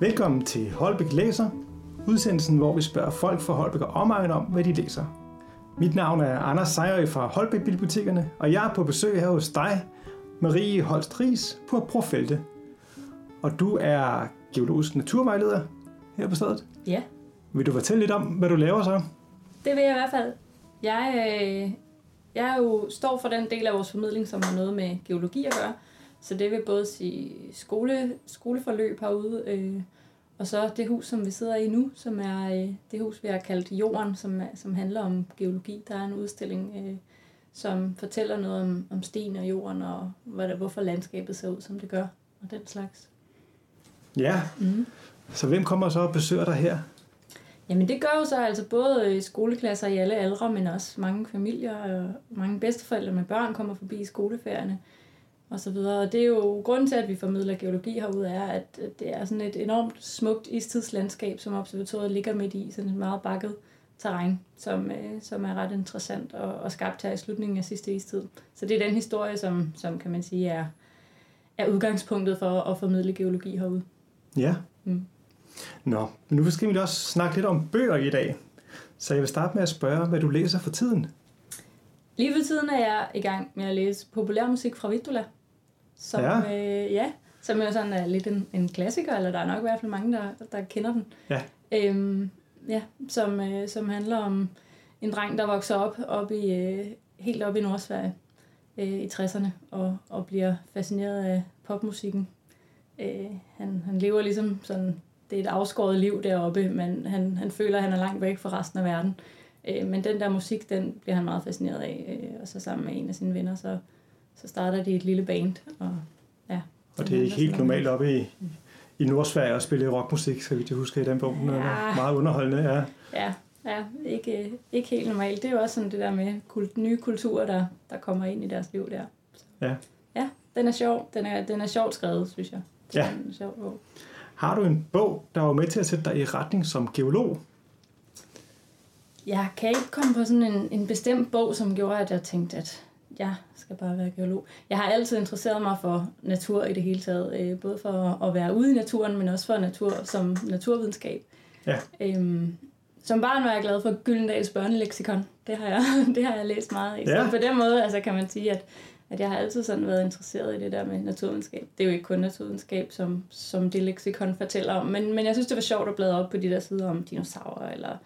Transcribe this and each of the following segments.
Velkommen til Holbæk Læser, udsendelsen, hvor vi spørger folk fra Holbæk og omegn om, hvad de læser. Mit navn er Anders Sejrø fra Holbæk Bibliotekerne, og jeg er på besøg her hos dig, Marie Holst Ries på Profelte. Og du er geologisk naturvejleder her på stedet. Ja, Vil du fortælle lidt om, hvad du laver så? det vil jeg i hvert fald. Jeg, øh, jeg er jo står for den del af vores formidling, som har noget med geologi at gøre. Så det vil både sige skole, skoleforløb herude, øh, og så det hus, som vi sidder i nu, som er øh, det hus, vi har kaldt Jorden, som, som handler om geologi. Der er en udstilling, øh, som fortæller noget om, om sten og jorden, og hvad, hvorfor landskabet ser ud, som det gør, og den slags. Ja, Mm. så hvem kommer så og besøger dig her? Jamen det gør jo så altså både øh, skoleklasser i alle aldre, men også mange familier og mange bedsteforældre med børn kommer forbi i skoleferierne og så videre. Og det er jo grunden til, at vi formidler geologi herude, er, at det er sådan et enormt smukt istidslandskab, som observatoriet ligger midt i, sådan et meget bakket terræn, som, øh, som er ret interessant og, og skabt her i slutningen af sidste istid. Så det er den historie, som, som kan man sige er, er udgangspunktet for at formidle geologi herude. Ja. Mm. Nå, men nu skal vi også snakke lidt om bøger i dag. Så jeg vil starte med at spørge, hvad du læser for tiden. Lige for tiden er jeg i gang med at læse populærmusik fra Vittula. Som, Ja. Øh, ja, som jo sådan er lidt en, en klassiker, eller der er nok i hvert fald mange, der, der kender den. Ja. Øhm, ja, som, øh, som handler om en dreng, der vokser op, op i, øh, helt op i Nordsverige øh, i 60'erne, og, og bliver fascineret af popmusikken. Øh, han, han lever ligesom sådan, det er et afskåret liv deroppe, men han, han føler, at han er langt væk fra resten af verden. Øh, men den der musik, den bliver han meget fascineret af, øh, og så sammen med en af sine venner, så, så starter de et lille band. Og, ja, Og det er ikke helt normalt oppe i, i Nordsverige at spille rockmusik, så vidt jeg husker i den bog. Den er Ja. meget underholdende, ja. Ja, ja ikke, ikke helt normalt. Det er jo også sådan det der med kult, nye kulturer, der, der kommer ind i deres liv der. Så. Ja. Ja, den er sjov. Den er, den er sjovt skrevet, synes jeg. Ja. Den er sjov bog. Har du en bog, der var med til at sætte dig i retning som geolog? Jeg kan ikke komme på sådan en, en bestemt bog, som gjorde, at jeg tænkte, at jeg skal bare være geolog. Jeg har altid interesseret mig for natur i det hele taget. Øh, både for at være ude i naturen, men også for natur som naturvidenskab. Ja. Øhm, som barn var jeg glad for Gyldendals børneleksikon. Det har jeg, det har jeg læst meget af. Ja. Så på den måde altså, kan man sige, at, at jeg har altid sådan været interesseret i det der med naturvidenskab. Det er jo ikke kun naturvidenskab, som, som det leksikon fortæller om. Men, men jeg synes, det var sjovt at bladre op på de der sider om dinosaurer, eller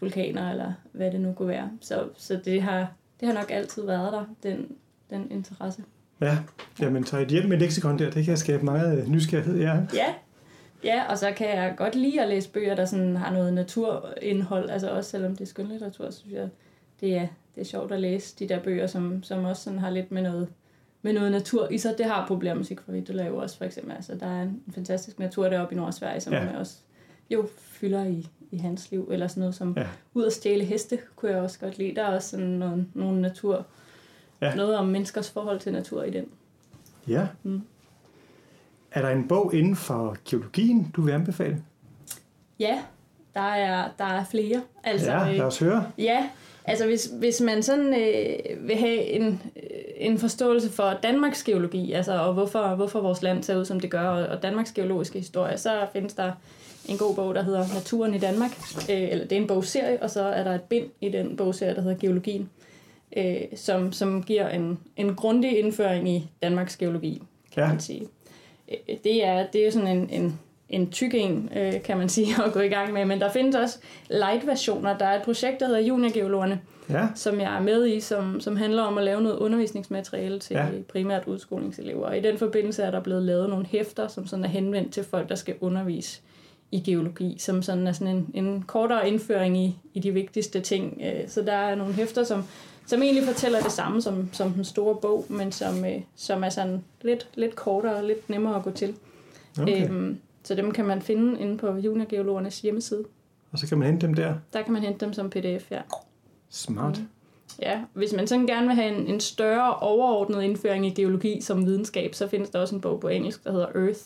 vulkaner, eller hvad det nu kunne være. Så, så det, har, det har nok altid været der, den, den interesse. Ja, jamen så et hjem med leksikon der, det kan skabe meget nysgerrighed, ja. Ja, ja, og så kan jeg godt lide at læse bøger, der sådan har noget naturindhold. Altså også selvom det er skønlitteratur, så synes jeg, det er, det er sjovt at læse de der bøger, som, som også sådan har lidt med noget, med noget natur i sig. Det har populærmusik fra Vittula jo også, for eksempel. Altså, der er en fantastisk natur deroppe i Nordsverige, som ja. også jo fylder i, i hans liv. Eller sådan noget som Ja. ud at stjæle heste, kunne jeg også godt lide. Der er også sådan noget, nogle natur, Ja. noget om menneskers forhold til natur i den. Ja. Mm. Er der en bog inden for geologien, du vil anbefale? Ja, der er, der er flere. Altså, ja, øh, lad os høre. Ja, altså hvis, hvis man sådan øh, vil have en, øh, en forståelse for Danmarks geologi, altså og hvorfor, hvorfor vores land ser ud som det gør, og, og Danmarks geologiske historie, så findes der en god bog, der hedder Naturen i Danmark. Øh, eller det er en bogserie, og så er der et bind i den bogserie, der hedder Geologien, øh, som, som giver en, en grundig indføring i Danmarks geologi, kan Ja. man sige. Øh, Det er, det er sådan en, en, en tyk en, øh, kan man sige, at gå i gang med. Men der findes også light-versioner. Der er et projekt, der hedder Juniorgeologerne, Ja, som jeg er med i, som, som handler om at lave noget undervisningsmateriale til Ja. primært udskolingselever. Og i den forbindelse er der blevet lavet nogle hæfter, som sådan er henvendt til folk, der skal undervise i geologi, som sådan er sådan en, en kortere indføring i, i de vigtigste ting. Øh, Så der er nogle hæfter, som, som egentlig fortæller det samme som, som den store bog, men som, øh, som er sådan lidt, lidt kortere og lidt nemmere at gå til. okay. Øhm, så dem kan man finde inde på juniorgeologernes hjemmeside. Og så kan man hente dem der. Der kan man hente dem som pdf, ja. Smart. Mm. Ja, hvis man sådan gerne vil have en, en større overordnet indføring i geologi som videnskab, så findes der også en bog på engelsk, der hedder Earth,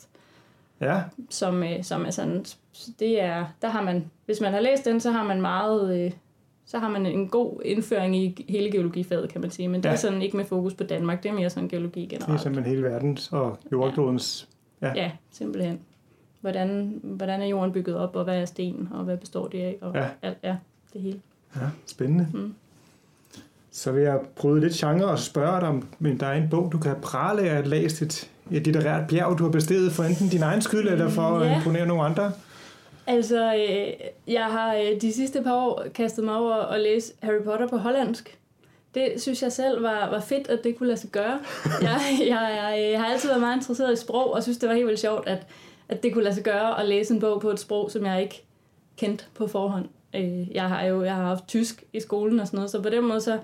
Ja, som, øh, som er sådan, det er, der har man, hvis man har læst den, så har man meget, øh, så har man en god indføring i hele geologifaget, kan man sige, men det Ja. er sådan ikke med fokus på Danmark, det er mere sådan geologi det er generelt. simpelthen hele verdens og jordklodens. Ja. Ja, simpelthen. Hvordan, hvordan er jorden bygget op, og hvad er sten, og hvad består det af, og Ja. alt, ja, det hele. Ja, spændende. Mm. Så vil jeg prøve lidt genre og spørge dig, om men der er en bog, du kan prale af at læse et, et litterært bjerg, du har besteget for enten din egen skyld, eller for at Ja. imponere nogle andre. Altså, øh, jeg har øh, de sidste par år kastet mig over at læse Harry Potter på hollandsk. Det synes jeg selv var, var fedt, at det kunne lade sig gøre. Jeg, jeg, jeg, jeg har altid været meget interesseret i sprog, og synes, det var helt vildt sjovt, at, at det kunne lade sig gøre at læse en bog på et sprog, som jeg ikke kendte på forhånd. Øh, Jeg har jo jeg har haft tysk i skolen og sådan noget, så på den måde, så,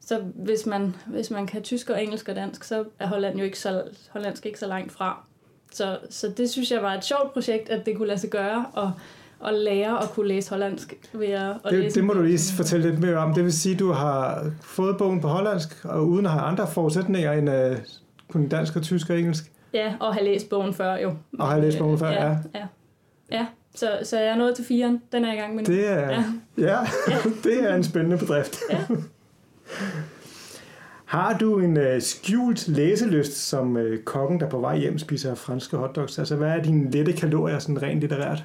så hvis, man, hvis man kan tysk og engelsk og dansk, så er Holland jo ikke så, hollandsk ikke så langt fra. Så, så det synes jeg var et sjovt projekt, at det kunne lade sig gøre, og, og lære at kunne læse hollandsk ved at, at Det, læse det må du lige fortælle lidt mere om. Det vil sige, at du har fået bogen på hollandsk, og uden at have andre forudsætninger end uh, kun dansk og tysk og engelsk. Ja, og have læst bogen før jo. Og have læst bogen før, ja. ja. Ja, ja. Så, så jeg er nået til firen. Den er jeg i gang med nu. Det er, Ja. ja, det er en spændende bedrift. Ja. Har du en uh, skjult læselyst som uh, kokken, der på vej hjem spiser franske hotdogs? Altså, hvad er dine lette kalorier sådan rent litterært?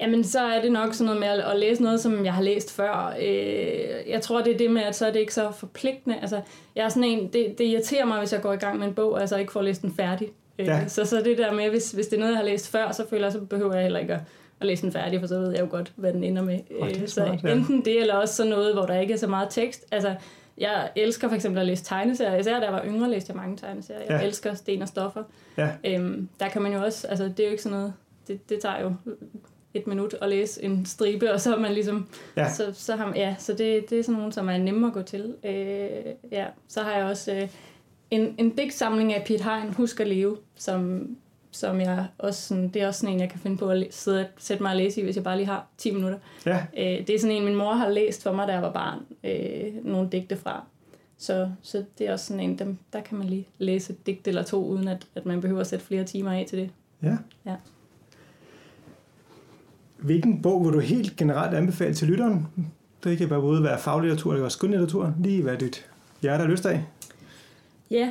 Jamen, så er det nok sådan noget med at, at læse noget, som jeg har læst før. Øh, jeg tror, det er det med, at så er det ikke så forpligtende. Altså, jeg er sådan en, det, det irriterer mig, hvis jeg går i gang med en bog, og altså ikke får læst den færdig. Øh, Ja. Så, så det der med, hvis, hvis det er noget, jeg har læst før, så føler jeg, så behøver jeg heller ikke at, at læse den færdig, for så ved jeg jo godt, hvad den ender med. Åh, det Øh, smart, så ja. enten det, eller også sådan noget, hvor der ikke er så meget tekst. Altså, jeg elsker for eksempel at læse tegneserier. Især da jeg var yngre, læste jeg mange tegneserier. Jeg Ja. elsker Sten og Stoffer. Ja. Øhm, der kan man jo også, altså det er jo ikke sådan noget, det, det tager jo et minut at læse en stribe, og så er man ligesom, Ja. så, så, har, ja, så det, det er sådan nogle, som er nemme at gå til. Øh, ja. Så har jeg også øh, en, en digtsamling af Piet Hein, Husk at leve, som, som jeg også sådan, det er også sådan en, jeg kan finde på at sidde og sætte mig og læse i, hvis jeg bare lige har 10 minutter. Ja, Øh, det er sådan en, min mor har læst for mig, da jeg var barn, øh, nogle digte fra. Så, så det er også sådan en, dem, der kan man lige læse et digt eller to, uden at, at man behøver at sætte flere timer af til det. ja. Ja. Hvilken bog vil du helt generelt anbefale til lytteren? Det kan bare både være faglitteratur eller skønlitteratur. Lige hvad dit hjerte har lyst af. Ja,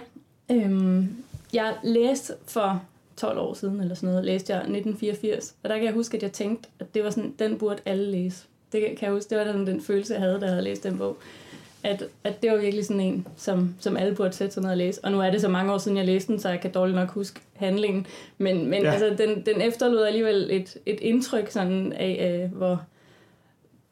øhm, jeg læste for 12 år siden, eller sådan noget, læste jeg 1984. Og der kan jeg huske, at jeg tænkte, at det var sådan, den burde alle læse. Det kan jeg huske, det var den, den følelse, jeg havde, da jeg havde læst den bog. At, at det var virkelig sådan en, som, som alle burde sætte sig ned og læse. Og nu er det så mange år siden, jeg læste den, så jeg kan dårligt nok huske handlingen. Men, men Ja. altså, den, den efterlod alligevel et, et indtryk sådan af, øh, hvor,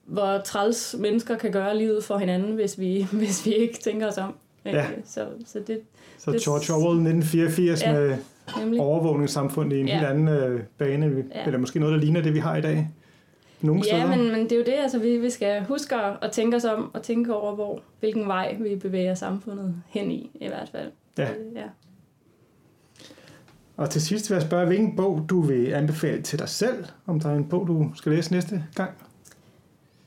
hvor træls mennesker kan gøre livet for hinanden, hvis vi, hvis vi ikke tænker os om. Øh, Ja. Så, så det, Så Det- George Orwell 1984 Ja. med nemlig. overvågningssamfund i en Ja. helt anden øh, bane, Ja. eller måske noget, der ligner det, vi har i dag. Nogle Ja, steder. men, men det er jo det, altså vi, vi skal huske at, at tænke os om, og tænke over, hvor, hvilken vej vi bevæger samfundet hen i, i hvert fald. Ja. Øh, ja. Og til sidst vil jeg spørge, hvilken bog du vil anbefale til dig selv? Om der er en bog, du skal læse næste gang?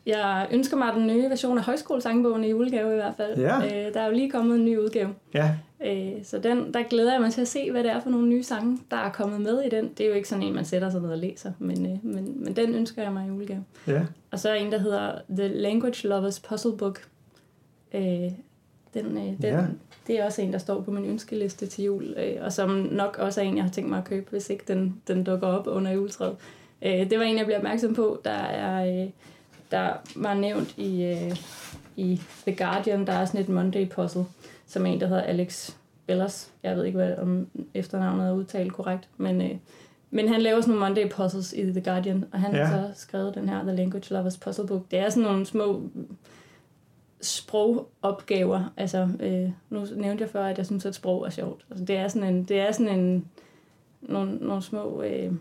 Jeg ønsker mig den nye version af højskolesangbogen i julegave i hvert fald. Ja. Øh, der er jo lige kommet en ny udgave. Ja, Øh, så den, der glæder jeg mig til at se, hvad det er for nogle nye sange, der er kommet med i den. Det er jo ikke sådan en, man sætter sig ned og læser, men, øh, men, men den ønsker jeg mig i julegave. ja. Og så er en, der hedder The Language Lovers Puzzle Book. Øh, den, øh, den, Ja. Det er også en, der står på min ønskeliste til jul, øh, og som nok også er en, jeg har tænkt mig at købe, hvis ikke den, den dukker op under juletræet. Øh, det var en, jeg blev opmærksom på, der, er, øh, der var nævnt i, øh, i The Guardian, der er sådan et Monday Puzzle, som en, der hedder Alex Bellers. Jeg ved ikke, hvad, om efternavnet er udtalt korrekt, men... Øh, men han laver sådan nogle Monday puzzles i The Guardian, og han ja. har så skrevet den her The Language Lovers Puzzle Book. Det er sådan nogle små sprogopgaver. Altså, øh, nu nævnte jeg før, at jeg synes, at sprog er sjovt. Altså, det er sådan en, det er sådan en nogle, nogle små, øh,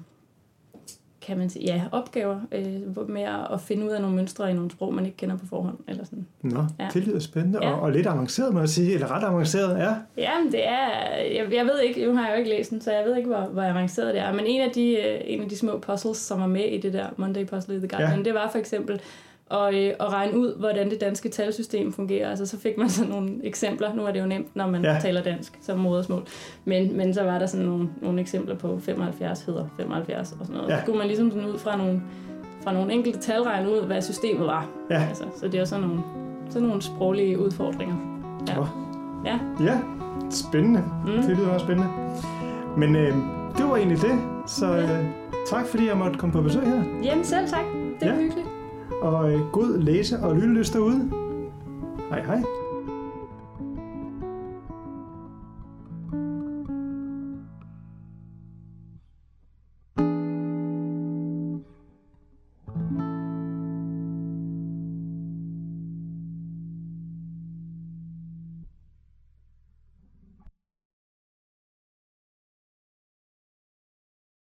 kan man sige, ja, opgaver øh, med at, finde ud af nogle mønstre i nogle sprog, man ikke kender på forhånd. Eller sådan. Nå, Ja. det lyder spændende. Ja. Og, og lidt avanceret, må jeg sige. Eller ret avanceret, ja. Ja, men det er, jeg, jeg ved ikke, nu har jeg jo ikke læst den, så jeg ved ikke, hvor, hvor avanceret det er. Men en af, de, øh, en af de små puzzles, som var med i det der Monday Puzzle i The Guardian, Ja. ja. det var for eksempel at, øh, at regne ud, hvordan det danske talsystem fungerer. Altså så fik man sådan nogle eksempler. Nu er det jo nemt, når man Ja. taler dansk som modersmål. Men, men så var der sådan nogle, nogle eksempler på 75 hedder 75 og sådan noget. Ja. Så skulle man ligesom sådan ud fra nogle, fra nogle enkelte tal regne ud, hvad systemet var. Ja. Altså, så det er sådan nogle, sådan nogle sproglige udfordringer. Ja. Åh. Ja. Ja, spændende. Mm. Det lyder også spændende. Men øh, det var egentlig det. Så Ja. øh, Tak fordi jeg måtte komme på besøg her. Jamen selv tak. Det var Ja. hyggeligt. Og øh, god læse- og lyttelyst derude. Hej hej.